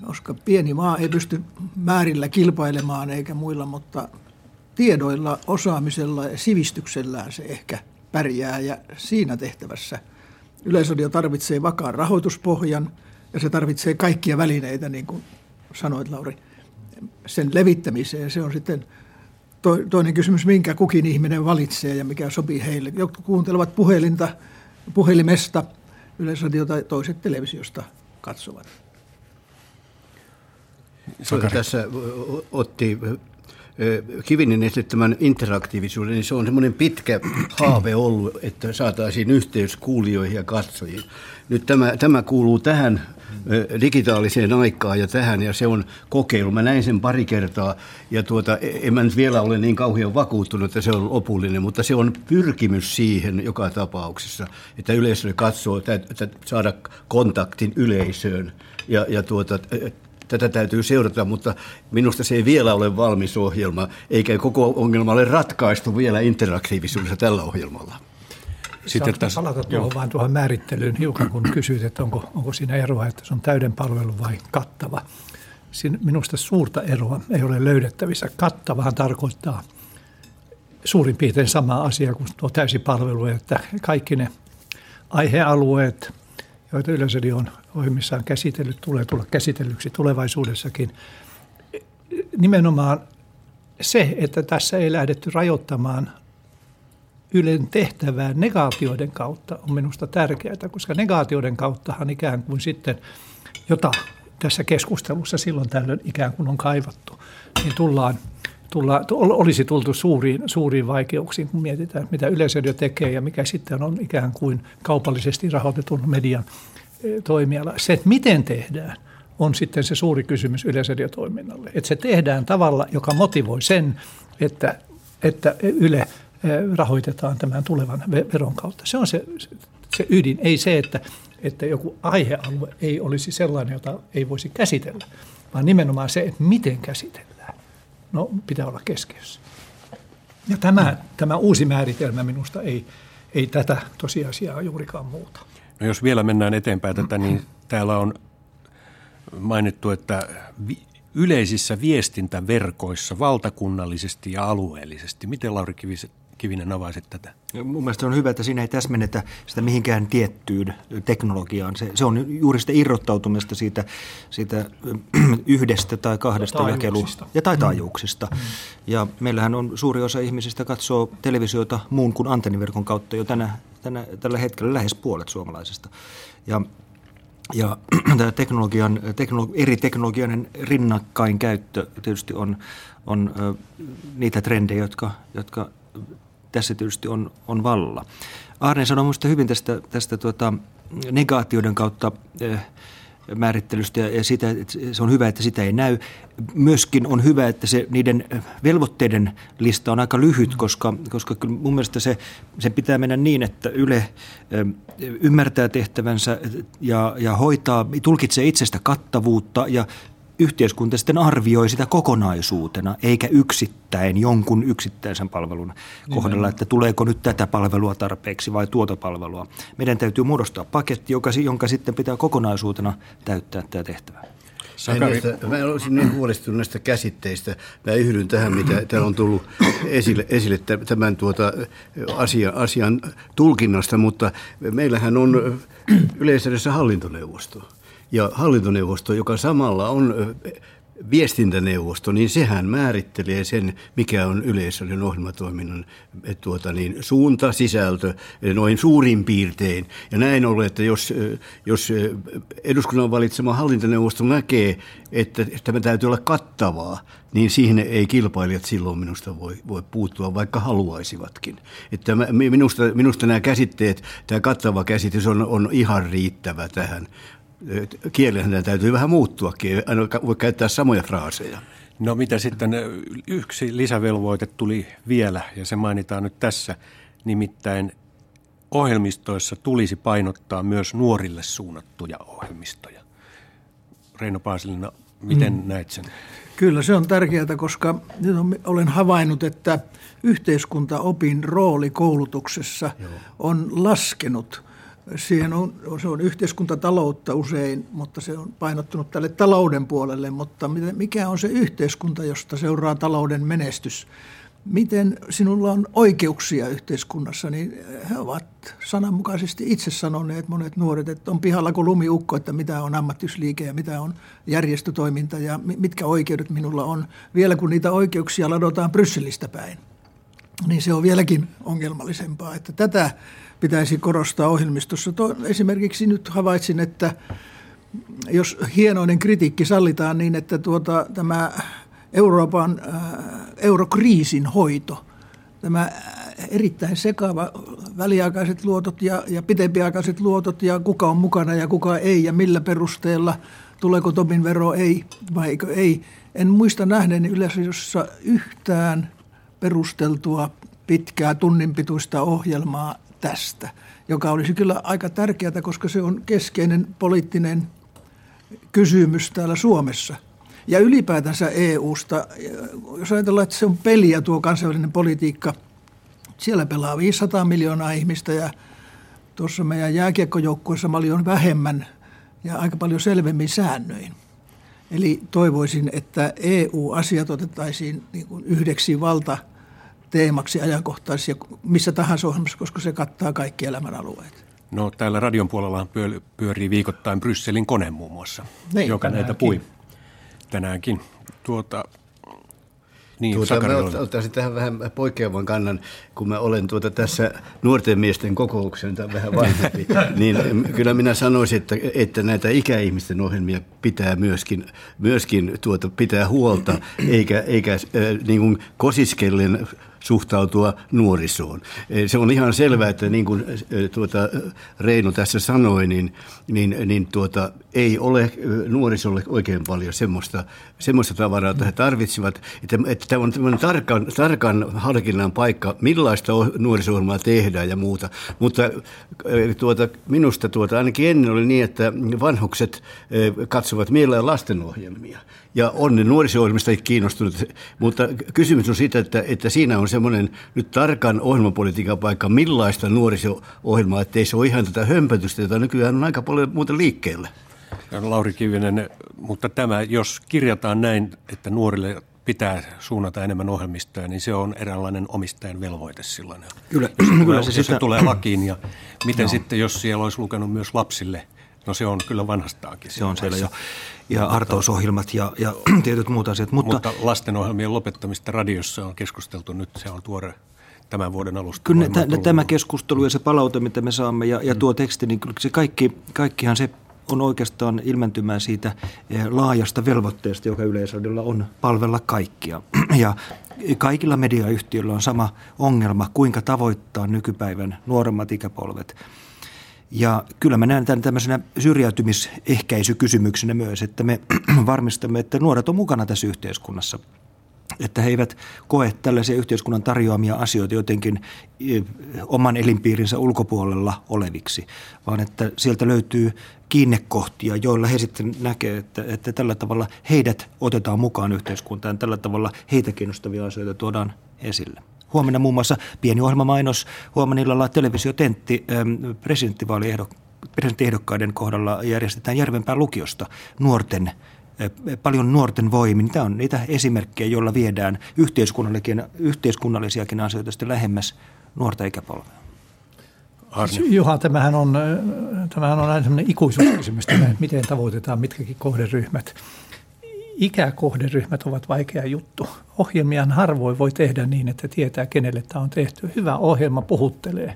Speaker 5: Koska pieni maa ei pysty määrillä kilpailemaan eikä muilla, mutta tiedoilla, osaamisella ja sivistyksellään se ehkä pärjää ja siinä tehtävässä Yleisradio tarvitsee vakaan rahoituspohjan ja se tarvitsee kaikkia välineitä, niin kuin sanoit Lauri, sen levittämiseen. Se on sitten toinen kysymys, minkä kukin ihminen valitsee ja mikä sopii heille. Jotkut kuuntelevat puhelinta, puhelimesta, Yleisradiota toiset televisiosta katsovat.
Speaker 2: Sakari. Tässä otti Kivinen esittämän interaktiivisuuden, niin se on semmoinen pitkä haave ollut, että saataisiin yhteys kuulijoihin ja katsojiin. Nyt tämä, tämä kuuluu tähän digitaaliseen aikaan ja tähän, ja se on kokeilu. Mä näin sen pari kertaa, ja tuota, e, en mä nyt vielä ole niin kauhean vakuuttunut, että se on lopullinen, mutta se on pyrkimys siihen joka tapauksessa, että yleisö katsoo, että saada kontaktin yleisöön, ja, ja tuota, tätä täytyy seurata, mutta minusta se ei vielä ole valmis ohjelma, eikä koko ongelma ole ratkaistu vielä interaktiivisuudessa tällä ohjelmalla.
Speaker 4: Sitten tässä, palata tuohon vaan tuohon määrittelyyn hiukan, kun kysyit, että onko, onko siinä eroa, että se on täyden palvelu vai kattava. Siinä minusta suurta eroa ei ole löydettävissä. Kattavahan tarkoittaa suurin piirtein sama asia kuin tuo täysipalvelu, että kaikki ne aihealueet, joita Yleisradio on ohjelmissaan käsitellyt, tulee tulla käsitellyksi tulevaisuudessakin. Nimenomaan se, että tässä ei lähdetty rajoittamaan Ylen tehtävää negaatioiden kautta on minusta tärkeää, koska negaatioiden kauttahan ikään kuin sitten, jota tässä keskustelussa silloin tällöin ikään kuin on kaivattu, niin tullaan, tullaan, olisi tultu suuriin, suuriin vaikeuksiin, kun mietitään, mitä Yleisradio tekee ja mikä sitten on ikään kuin kaupallisesti rahoitetun median e, toimiala. Se, että miten tehdään, on sitten se suuri kysymys yleisradiotoiminnalle. Että se tehdään tavalla, joka motivoi sen, että, että Yle – rahoitetaan tämän tulevan veron kautta. Se on se, se ydin, ei se, että, että joku aihealue ei olisi sellainen, jota ei voisi käsitellä, vaan nimenomaan se, että miten käsitellään. No, pitää olla keskiössä. Ja tämä, tämä uusi määritelmä minusta ei, ei tätä tosiasiaa juurikaan muuta.
Speaker 1: No jos vielä mennään eteenpäin tätä, niin täällä on mainittu, että yleisissä viestintäverkoissa valtakunnallisesti ja alueellisesti. Miten Lauri Kiviset Kivinen avaisit tätä?
Speaker 3: Mun mielestä on hyvä, että siinä ei täsmennetä sitä mihinkään tiettyyn teknologiaan. Se, se on juuri sitä irrottautumista siitä, siitä yhdestä tai kahdesta jakelu- ja tai mm. taajuuksista. Mm. Ja meillähän on suuri osa ihmisistä katsoo televisiota muun kuin antenniverkon kautta jo tänä, tänä, tällä hetkellä lähes puolet suomalaisista. Ja ja tämä teknologian, teknolo, eri teknologian rinnakkain käyttö tietysti on, on niitä trendejä, jotka, jotka tässä tietysti on, on valla. Arne sanoi minusta hyvin tästä, tästä tuota, negaatioiden kautta äh, määrittelystä ja sitä, että se on hyvä, että sitä ei näy. Myöskin on hyvä, että se niiden velvoitteiden lista on aika lyhyt, koska, koska kyllä mun mielestä se, se pitää mennä niin, että Yle äh, ymmärtää tehtävänsä ja, ja hoitaa, tulkitsee itsestä kattavuutta ja yhteiskunta sitten arvioi sitä kokonaisuutena, eikä yksittäin jonkun yksittäisen palvelun kohdalla, että tuleeko nyt tätä palvelua tarpeeksi vai tuota palvelua. Meidän täytyy muodostaa paketti, joka, jonka sitten pitää kokonaisuutena täyttää tämä tehtävä.
Speaker 2: Sakari. Mä olisin niin huolestunut näistä käsitteistä. Mä yhdyn tähän, mitä täällä on tullut esille, esille tämän tuota asia, asian tulkinnasta, mutta meillähän on yleisössä hallintoneuvosto ja hallintoneuvosto, joka samalla on viestintäneuvosto, niin sehän määrittelee sen, mikä on yleisradion ohjelmatoiminnan tuota, niin, suunta, sisältö, noin suurin piirtein. Ja näin ollen, että jos, jos eduskunnan valitsema hallintoneuvosto näkee, että tämä täytyy olla kattavaa, niin siihen ei kilpailijat silloin minusta voi, voi puuttua, vaikka haluaisivatkin. Että minusta, minusta nämä käsitteet, tämä kattava käsitys on, on ihan riittävä tähän kielenhän täytyy vähän muuttuakin, ei aina voi käyttää samoja fraaseja.
Speaker 1: No mitä sitten, yksi lisävelvoite tuli vielä ja se mainitaan nyt tässä, nimittäin ohjelmistoissa tulisi painottaa myös nuorille suunnattuja ohjelmistoja. Reino Paasilina, miten mm. näet sen?
Speaker 5: Kyllä se on tärkeää, koska nyt olen havainnut, että yhteiskuntaopin rooli koulutuksessa Joo. on laskenut – Siihen on, se on yhteiskuntataloutta usein, mutta se on painottunut tälle talouden puolelle. Mutta mikä on se yhteiskunta, josta seuraa talouden menestys? Miten sinulla on oikeuksia yhteiskunnassa, niin he ovat sananmukaisesti itse sanoneet monet nuoret, että on pihalla kuin lumiukko, että mitä on ammattysliike ja mitä on järjestötoiminta ja mitkä oikeudet minulla on. Vielä kun niitä oikeuksia ladotaan Brysselistä päin, niin se on vieläkin ongelmallisempaa. Että tätä pitäisi korostaa ohjelmistossa. Esimerkiksi nyt havaitsin, että jos hienoinen kritiikki sallitaan niin, että tuota, tämä Euroopan äh, eurokriisin hoito, tämä erittäin sekava väliaikaiset luotot ja, ja pitempiaikaiset luotot ja kuka on mukana ja kuka ei ja millä perusteella, tuleeko Tobin vero ei vai ei. En muista nähneeni yleisössä yhtään perusteltua pitkää tunninpituista ohjelmaa tästä, joka olisi kyllä aika tärkeää, koska se on keskeinen poliittinen kysymys täällä Suomessa. Ja ylipäätänsä EUsta, jos ajatellaan, että se on peliä tuo kansainvälinen politiikka, siellä pelaa 500 miljoonaa ihmistä ja tuossa meidän jääkiekkojoukkueessa paljon vähemmän ja aika paljon selvemmin säännöin. Eli toivoisin, että EU-asiat otettaisiin niin kuin yhdeksi valta – teemaksi ajankohtaisia missä tahansa ohjelmassa, koska se kattaa kaikki elämänalueet.
Speaker 1: No täällä radion puolella pyörii viikoittain Brysselin kone muun muassa, niin, joka tänäänkin. näitä pui tänäänkin. Tuota,
Speaker 2: niin, tuota, mä ottaisin tähän vähän poikkeavan kannan, kun mä olen tuota tässä nuorten miesten kokouksen tai vähän vanhempi, niin kyllä minä sanoisin, että, että näitä ikäihmisten ohjelmia pitää myöskin, myöskin tuota, pitää huolta, eikä, eikä äh, niin kuin kosiskellen suhtautua nuorisoon. E, se on ihan selvää, että niin kuin e, tuota Reino tässä sanoi, niin, niin, niin tuota, ei ole e, nuorisolle oikein paljon semmoista, semmoista tavaraa, että he tarvitsevat. Että, että tämä on tarkan, tarkan harkinnan paikka, millaista nuoriso tehdään ja muuta. Mutta tuota, minusta tuota, ainakin ennen oli niin, että vanhukset katsovat mielellään lastenohjelmia ja on ne nuoriso-ohjelmista kiinnostunut, mutta kysymys on siitä, että, että siinä on semmoinen nyt tarkan ohjelmapolitiikan paikka, millaista nuoriso-ohjelmaa, ettei se ole ihan tätä hömpötystä, jota nykyään on aika paljon muuten liikkeelle.
Speaker 1: Lauri Kivinen, mutta tämä, jos kirjataan näin, että nuorille pitää suunnata enemmän ohjelmistoja, niin se on eräänlainen omistajan velvoite silloin.
Speaker 3: Kyllä,
Speaker 1: jos, kyllä se, jos sitä... se tulee lakiin ja miten no. sitten, jos siellä olisi lukenut myös lapsille, no se on kyllä vanhastaankin.
Speaker 3: Se on siellä jo ja hartausohjelmat ja, ja tietyt muut asiat.
Speaker 1: Mutta, mutta lastenohjelmien lopettamista radiossa on keskusteltu nyt, se on tuore tämän vuoden alusta.
Speaker 3: Kyllä t- tämä keskustelu ja se palaute, mitä me saamme ja, ja tuo teksti, niin kyllä se kaikki, kaikkihan se on oikeastaan ilmentymään siitä eh, laajasta velvoitteesta, joka Yleisradiolla on palvella kaikkia. Ja kaikilla mediayhtiöillä on sama ongelma, kuinka tavoittaa nykypäivän nuoremmat ikäpolvet – ja kyllä mä näen tämän tämmöisenä syrjäytymisehkäisykysymyksenä myös, että me varmistamme, että nuoret on mukana tässä yhteiskunnassa. Että he eivät koe tällaisia yhteiskunnan tarjoamia asioita jotenkin eh, oman elinpiirinsä ulkopuolella oleviksi, vaan että sieltä löytyy kiinnekohtia, joilla he sitten näkevät, että, että tällä tavalla heidät otetaan mukaan yhteiskuntaan, tällä tavalla heitä kiinnostavia asioita tuodaan esille. Huomenna muun muassa pieni ohjelmamainos, huomenna illalla televisiotentti presidenttiehdokkaiden kohdalla järjestetään Järvenpään lukiosta nuorten paljon nuorten voimin. Tämä on niitä esimerkkejä, joilla viedään yhteiskunnallisiakin asioita sitten lähemmäs nuorta ikäpolvea.
Speaker 4: Arne. Juha, tämähän on, tämähän on aina sellainen ikuisuuskysymys, että miten tavoitetaan mitkäkin kohderyhmät. Ikäkohderyhmät ovat vaikea juttu. Ohjelmian harvoin voi tehdä niin, että tietää, kenelle tämä on tehty. Hyvä ohjelma puhuttelee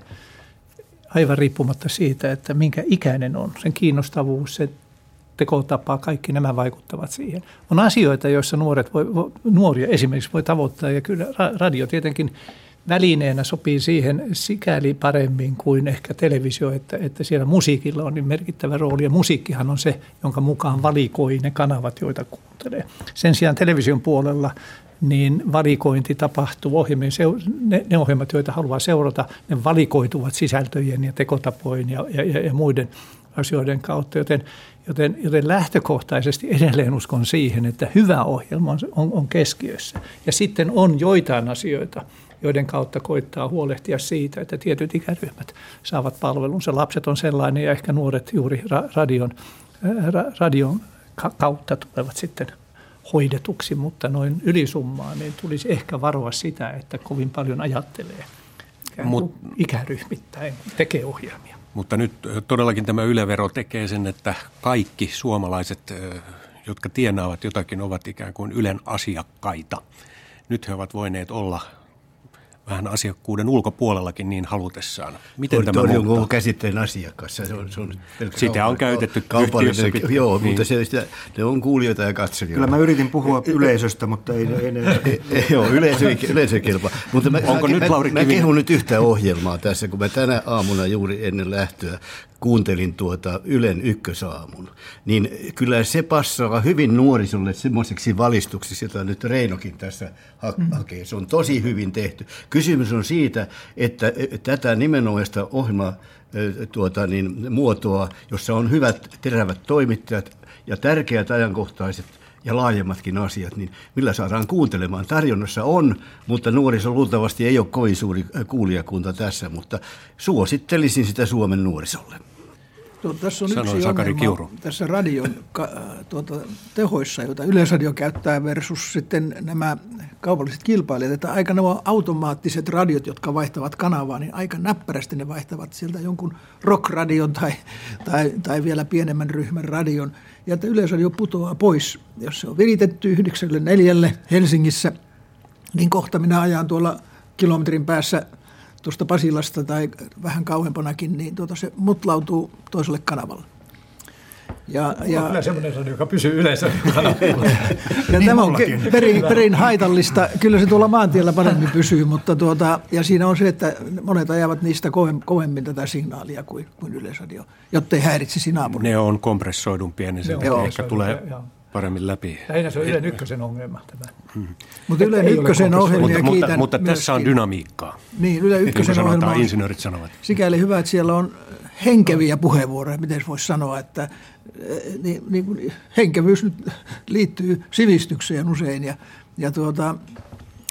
Speaker 4: aivan riippumatta siitä, että minkä ikäinen on. Sen kiinnostavuus, se tekotapa, kaikki nämä vaikuttavat siihen. On asioita, joissa nuoret voi, nuoria esimerkiksi voi tavoittaa, ja kyllä radio tietenkin välineenä sopii siihen sikäli paremmin kuin ehkä televisio, että, että siellä musiikilla on niin merkittävä rooli. Ja musiikkihan on se, jonka mukaan valikoi ne kanavat, joita kuuntelee. Sen sijaan television puolella niin valikointi tapahtuu ohjelmien, ne, ne ohjelmat, joita haluaa seurata, ne valikoituvat sisältöjen ja tekotapojen ja, ja, ja muiden asioiden kautta, joten, joten, joten lähtökohtaisesti edelleen uskon siihen, että hyvä ohjelma on, on, on keskiössä. Ja sitten on joitain asioita, joiden kautta koittaa huolehtia siitä, että tietyt ikäryhmät saavat palvelunsa. Lapset on sellainen ja ehkä nuoret juuri radion, radion kautta tulevat sitten hoidetuksi, mutta noin ylisummaan niin tulisi ehkä varoa sitä, että kovin paljon ajattelee Mut, ikäryhmittäin, tekee ohjelmia.
Speaker 1: Mutta nyt todellakin tämä ylevero tekee sen, että kaikki suomalaiset, jotka tienaavat jotakin, ovat ikään kuin Ylen asiakkaita. Nyt he ovat voineet olla vähän asiakkuuden ulkopuolellakin niin halutessaan.
Speaker 2: Miten tämä on jonkun käsitteen asiakas. Se on, se on
Speaker 1: Sitä on käytetty
Speaker 2: kaupallinen. Joo, niin. mutta se, sitä, ne on kuulijoita ja katselijoita.
Speaker 3: Kyllä mä yritin puhua yleisöstä, mutta ei, ei, ei,
Speaker 2: ei Joo, yleisö, yleisö kelpaa. Mutta mä, Onko mä, nyt, Lauri mä, mä kehun nyt yhtä ohjelmaa tässä, kun mä tänä aamuna juuri ennen lähtöä kuuntelin tuota Ylen ykkösaamun, niin kyllä se passaa hyvin nuorisolle semmoiseksi valistuksiksi, jota nyt Reinokin tässä mm. hakee. Se on tosi hyvin tehty. Kysymys on siitä, että tätä nimenomaista ohjelmaa tuota, niin, muotoa, jossa on hyvät terävät toimittajat ja tärkeät ajankohtaiset ja laajemmatkin asiat, niin millä saadaan kuuntelemaan. Tarjonnassa on, mutta nuoriso luultavasti ei ole kovin suuri kuulijakunta tässä, mutta suosittelisin sitä Suomen nuorisolle.
Speaker 5: Tuo, tässä on Sanoi yksi Sakari Kiuru. tässä radion ka, tuota, tehoissa, joita Yleisradio käyttää versus sitten nämä kaupalliset kilpailijat, että aika nämä automaattiset radiot, jotka vaihtavat kanavaa, niin aika näppärästi ne vaihtavat sieltä jonkun rockradion tai, tai, tai vielä pienemmän ryhmän radion, ja että Yleisradio putoaa pois. Jos se on viritetty 94 Helsingissä, niin kohta minä ajan tuolla kilometrin päässä – tuosta Pasilasta tai vähän kauempanakin, niin tuota se mutlautuu toiselle kanavalle.
Speaker 4: Ja, ja, kyllä semmoinen radio, joka pysyy yleensä
Speaker 5: ja tämä on perin, perin haitallista. Kyllä se tuolla maantiellä paremmin pysyy, mutta tuota, ja siinä on se, että monet ajavat niistä kovemmin tätä signaalia kuin, kuin yleisradio, jotta ei häiritsisi naapuria.
Speaker 1: Ne on kompressoidumpia, niin se ehkä tulee paremmin läpi.
Speaker 4: Lähinnä se on Ylen ykkösen ongelma tämä.
Speaker 5: Hmm. Mutta Ylen ykkösen ohjelmia
Speaker 1: mutta, mutta, mutta tässä on dynamiikkaa.
Speaker 5: Niin, Ylen ykkösen niin ohjelma
Speaker 1: on insinöörit sanovat.
Speaker 5: sikäli hyvä, että siellä on henkeviä puheenvuoroja, miten voisi sanoa, että eh, niin, niin, henkevyys nyt liittyy sivistykseen usein ja, ja tuota,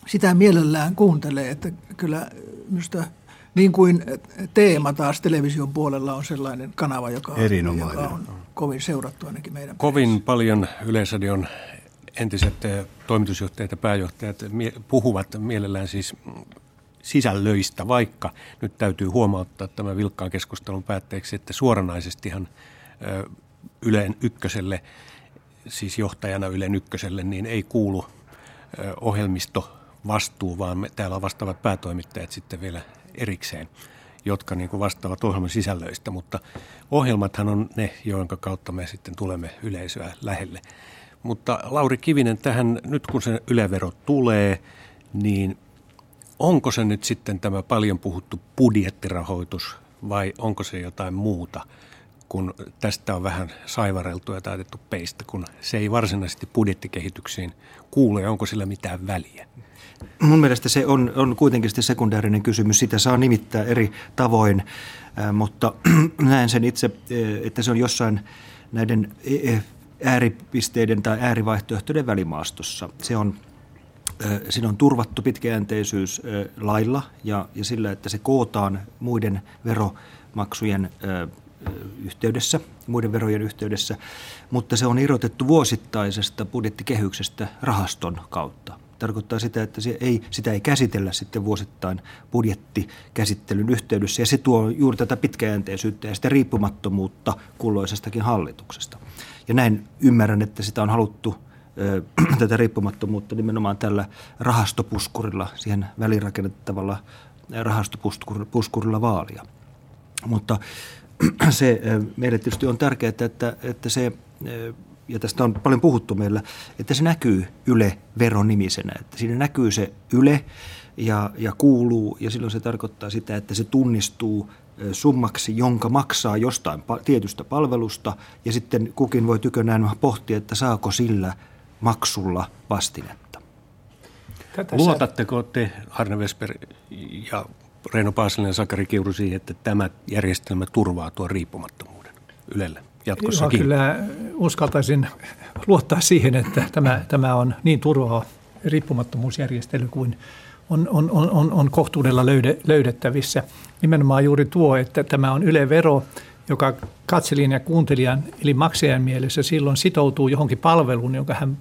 Speaker 5: sitä mielellään kuuntelee, että kyllä minusta niin kuin teema taas television puolella on sellainen kanava, joka, joka on kovin seurattu ainakin meidän
Speaker 1: Kovin perässä. paljon Yleisradion entiset eh, toimitusjohtajat ja pääjohtajat puhuvat mielellään siis sisällöistä, vaikka nyt täytyy huomauttaa tämän vilkkaan keskustelun päätteeksi, että suoranaisestihan eh, Yleen ykköselle, siis johtajana Ylen ykköselle, niin ei kuulu eh, ohjelmisto vastuu, vaan me, täällä on vastaavat päätoimittajat sitten vielä erikseen, jotka niin kuin vastaavat ohjelman sisällöistä, mutta ohjelmathan on ne, joiden kautta me sitten tulemme yleisöä lähelle. Mutta Lauri Kivinen, tähän nyt kun se ylevero tulee, niin onko se nyt sitten tämä paljon puhuttu budjettirahoitus vai onko se jotain muuta, kun tästä on vähän saivareltu ja taitettu peistä, kun se ei varsinaisesti budjettikehityksiin kuulu ja onko sillä mitään väliä?
Speaker 3: Mun mielestä se on, on kuitenkin sitten sekundäärinen kysymys. Sitä saa nimittää eri tavoin, mutta näen sen itse, että se on jossain näiden ääripisteiden tai äärivaihtoehtojen välimaastossa. Se on, siinä on turvattu pitkäjänteisyys lailla ja, ja sillä, että se kootaan muiden veromaksujen yhteydessä, muiden verojen yhteydessä, mutta se on irrotettu vuosittaisesta budjettikehyksestä rahaston kautta tarkoittaa sitä, että se ei, sitä ei käsitellä sitten vuosittain budjettikäsittelyn yhteydessä, ja se tuo juuri tätä pitkäjänteisyyttä ja sitä riippumattomuutta kulloisestakin hallituksesta. Ja näin ymmärrän, että sitä on haluttu tätä riippumattomuutta nimenomaan tällä rahastopuskurilla, siihen välirakennettavalla rahastopuskurilla vaalia. Mutta se meille tietysti on tärkeää, että, että se ja tästä on paljon puhuttu meillä, että se näkyy Yle-veron nimisenä, että siinä näkyy se Yle ja, ja kuuluu, ja silloin se tarkoittaa sitä, että se tunnistuu summaksi, jonka maksaa jostain tietystä palvelusta, ja sitten kukin voi tykönään pohtia, että saako sillä maksulla vastinetta.
Speaker 1: Luotatteko te, Arne Vesper ja Reino Paasilinen ja Sakari Kiuru siihen, että tämä järjestelmä turvaa tuon riippumattomuuden Ylelle? Jatkossakin?
Speaker 4: Joo, kyllä uskaltaisin luottaa siihen, että tämä, tämä on niin turvaa riippumattomuusjärjestely kuin on, on, on, on kohtuudella löyde, löydettävissä. Nimenomaan juuri tuo, että tämä on yle-vero, joka katselijan ja kuuntelijan eli maksajan mielessä silloin sitoutuu johonkin palveluun, jonka hän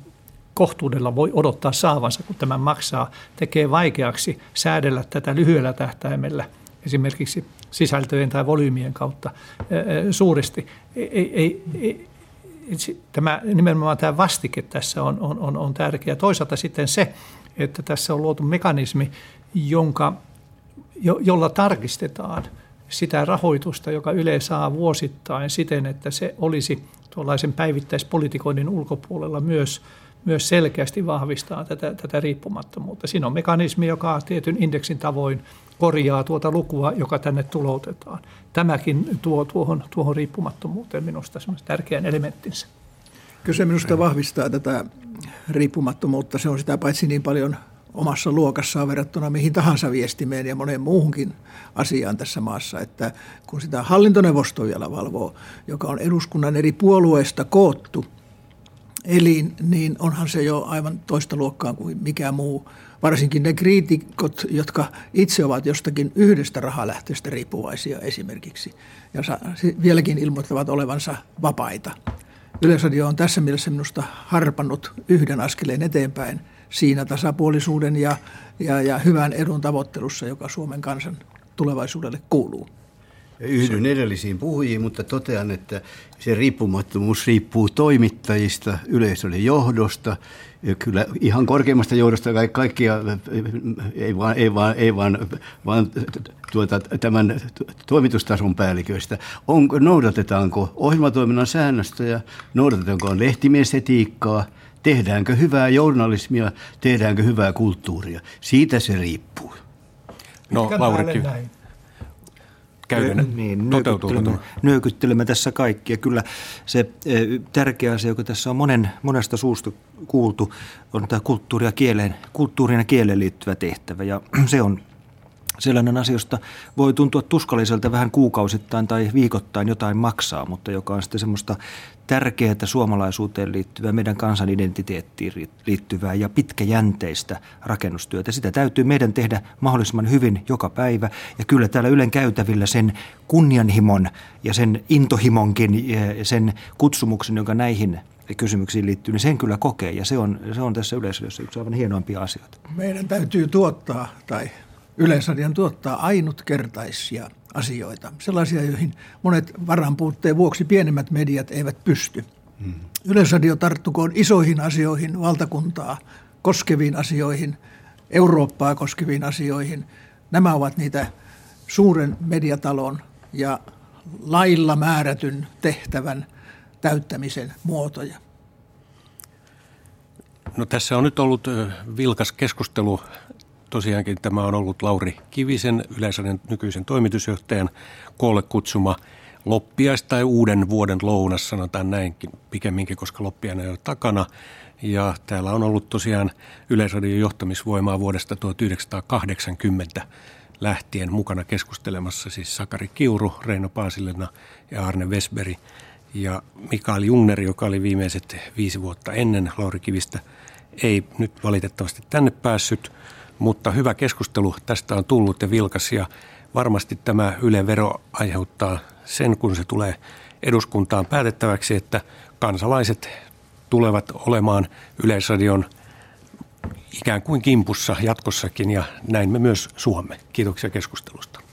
Speaker 4: kohtuudella voi odottaa saavansa, kun tämän maksaa, tekee vaikeaksi säädellä tätä lyhyellä tähtäimellä – esimerkiksi sisältöjen tai volyymien kautta suuresti. Ei, ei, ei, tämä, nimenomaan tämä vastike tässä on, on, on, on tärkeä. Toisaalta sitten se, että tässä on luotu mekanismi, jonka, jo, jolla tarkistetaan sitä rahoitusta, joka Yle saa vuosittain siten, että se olisi tuollaisen päivittäispolitikoinnin ulkopuolella myös, myös selkeästi vahvistaa tätä, tätä riippumattomuutta. Siinä on mekanismi, joka tietyn indeksin tavoin korjaa tuota lukua, joka tänne tuloutetaan. Tämäkin tuo tuohon, tuohon riippumattomuuteen minusta tärkeän elementtinsä.
Speaker 5: Kyllä se minusta vahvistaa tätä riippumattomuutta. Se on sitä paitsi niin paljon omassa luokassaan verrattuna mihin tahansa viestimeen ja moneen muuhunkin asiaan tässä maassa, että kun sitä hallintoneuvosto vielä valvoo, joka on eduskunnan eri puolueista koottu elin, niin onhan se jo aivan toista luokkaa kuin mikä muu varsinkin ne kriitikot, jotka itse ovat jostakin yhdestä rahalähteestä riippuvaisia esimerkiksi, ja vieläkin ilmoittavat olevansa vapaita. Yleisradio on tässä mielessä minusta harpannut yhden askeleen eteenpäin siinä tasapuolisuuden ja, ja, ja hyvän edun tavoittelussa, joka Suomen kansan tulevaisuudelle kuuluu.
Speaker 2: Yhdyn edellisiin puhujiin, mutta totean, että se riippumattomuus riippuu toimittajista, yleisölle johdosta. Kyllä ihan korkeimmasta johdosta kaikkia, ei vaan, ei vaan, ei vaan, vaan tuota, tämän toimitustason päälliköistä. Onko, noudatetaanko ohjelmatoiminnan säännöstöjä, noudatetaanko lehtimiesetiikkaa, tehdäänkö hyvää journalismia, tehdäänkö hyvää kulttuuria. Siitä se riippuu.
Speaker 1: No, Lauri käydä
Speaker 3: niin, nyökyttelemme, nyökyttelemme tässä kaikki. Ja kyllä se e, tärkeä asia, joka tässä on monen, monesta suusta kuultu, on tämä kulttuuri ja kieleen, kulttuuriin ja kieleen liittyvä tehtävä. Ja se on sellainen asia, josta voi tuntua tuskalliselta vähän kuukausittain tai viikoittain jotain maksaa, mutta joka on sitten semmoista tärkeää suomalaisuuteen liittyvää, meidän kansan identiteettiin liittyvää ja pitkäjänteistä rakennustyötä. Sitä täytyy meidän tehdä mahdollisimman hyvin joka päivä. Ja kyllä täällä Ylen käytävillä sen kunnianhimon ja sen intohimonkin ja sen kutsumuksen, joka näihin kysymyksiin liittyy, niin sen kyllä kokee. Ja se on, se on tässä yleisössä yksi aivan hienoimpia asioita.
Speaker 5: Meidän täytyy tuottaa tai Yleisradion tuottaa ainutkertaisia asioita, sellaisia, joihin monet varanpuutteen vuoksi pienemmät mediat eivät pysty. Hmm. Yleisradio tarttukoon isoihin asioihin, valtakuntaa koskeviin asioihin, Eurooppaa koskeviin asioihin. Nämä ovat niitä suuren mediatalon ja lailla määrätyn tehtävän täyttämisen muotoja.
Speaker 1: No tässä on nyt ollut vilkas keskustelu tosiaankin tämä on ollut Lauri Kivisen, Yleisradion nykyisen toimitusjohtajan, koolle kutsuma loppiais- tai uuden vuoden lounas, sanotaan näinkin pikemminkin, koska loppiaina ei ole takana. Ja täällä on ollut tosiaan Yleisradion johtamisvoimaa vuodesta 1980 lähtien mukana keskustelemassa siis Sakari Kiuru, Reino Paasilena ja Arne Vesberi ja Mikael Jungner, joka oli viimeiset viisi vuotta ennen Lauri Kivistä, ei nyt valitettavasti tänne päässyt – mutta hyvä keskustelu tästä on tullut ja vilkas ja varmasti tämä Yle vero aiheuttaa sen, kun se tulee eduskuntaan päätettäväksi, että kansalaiset tulevat olemaan Yleisradion ikään kuin kimpussa jatkossakin ja näin me myös Suomme. Kiitoksia keskustelusta.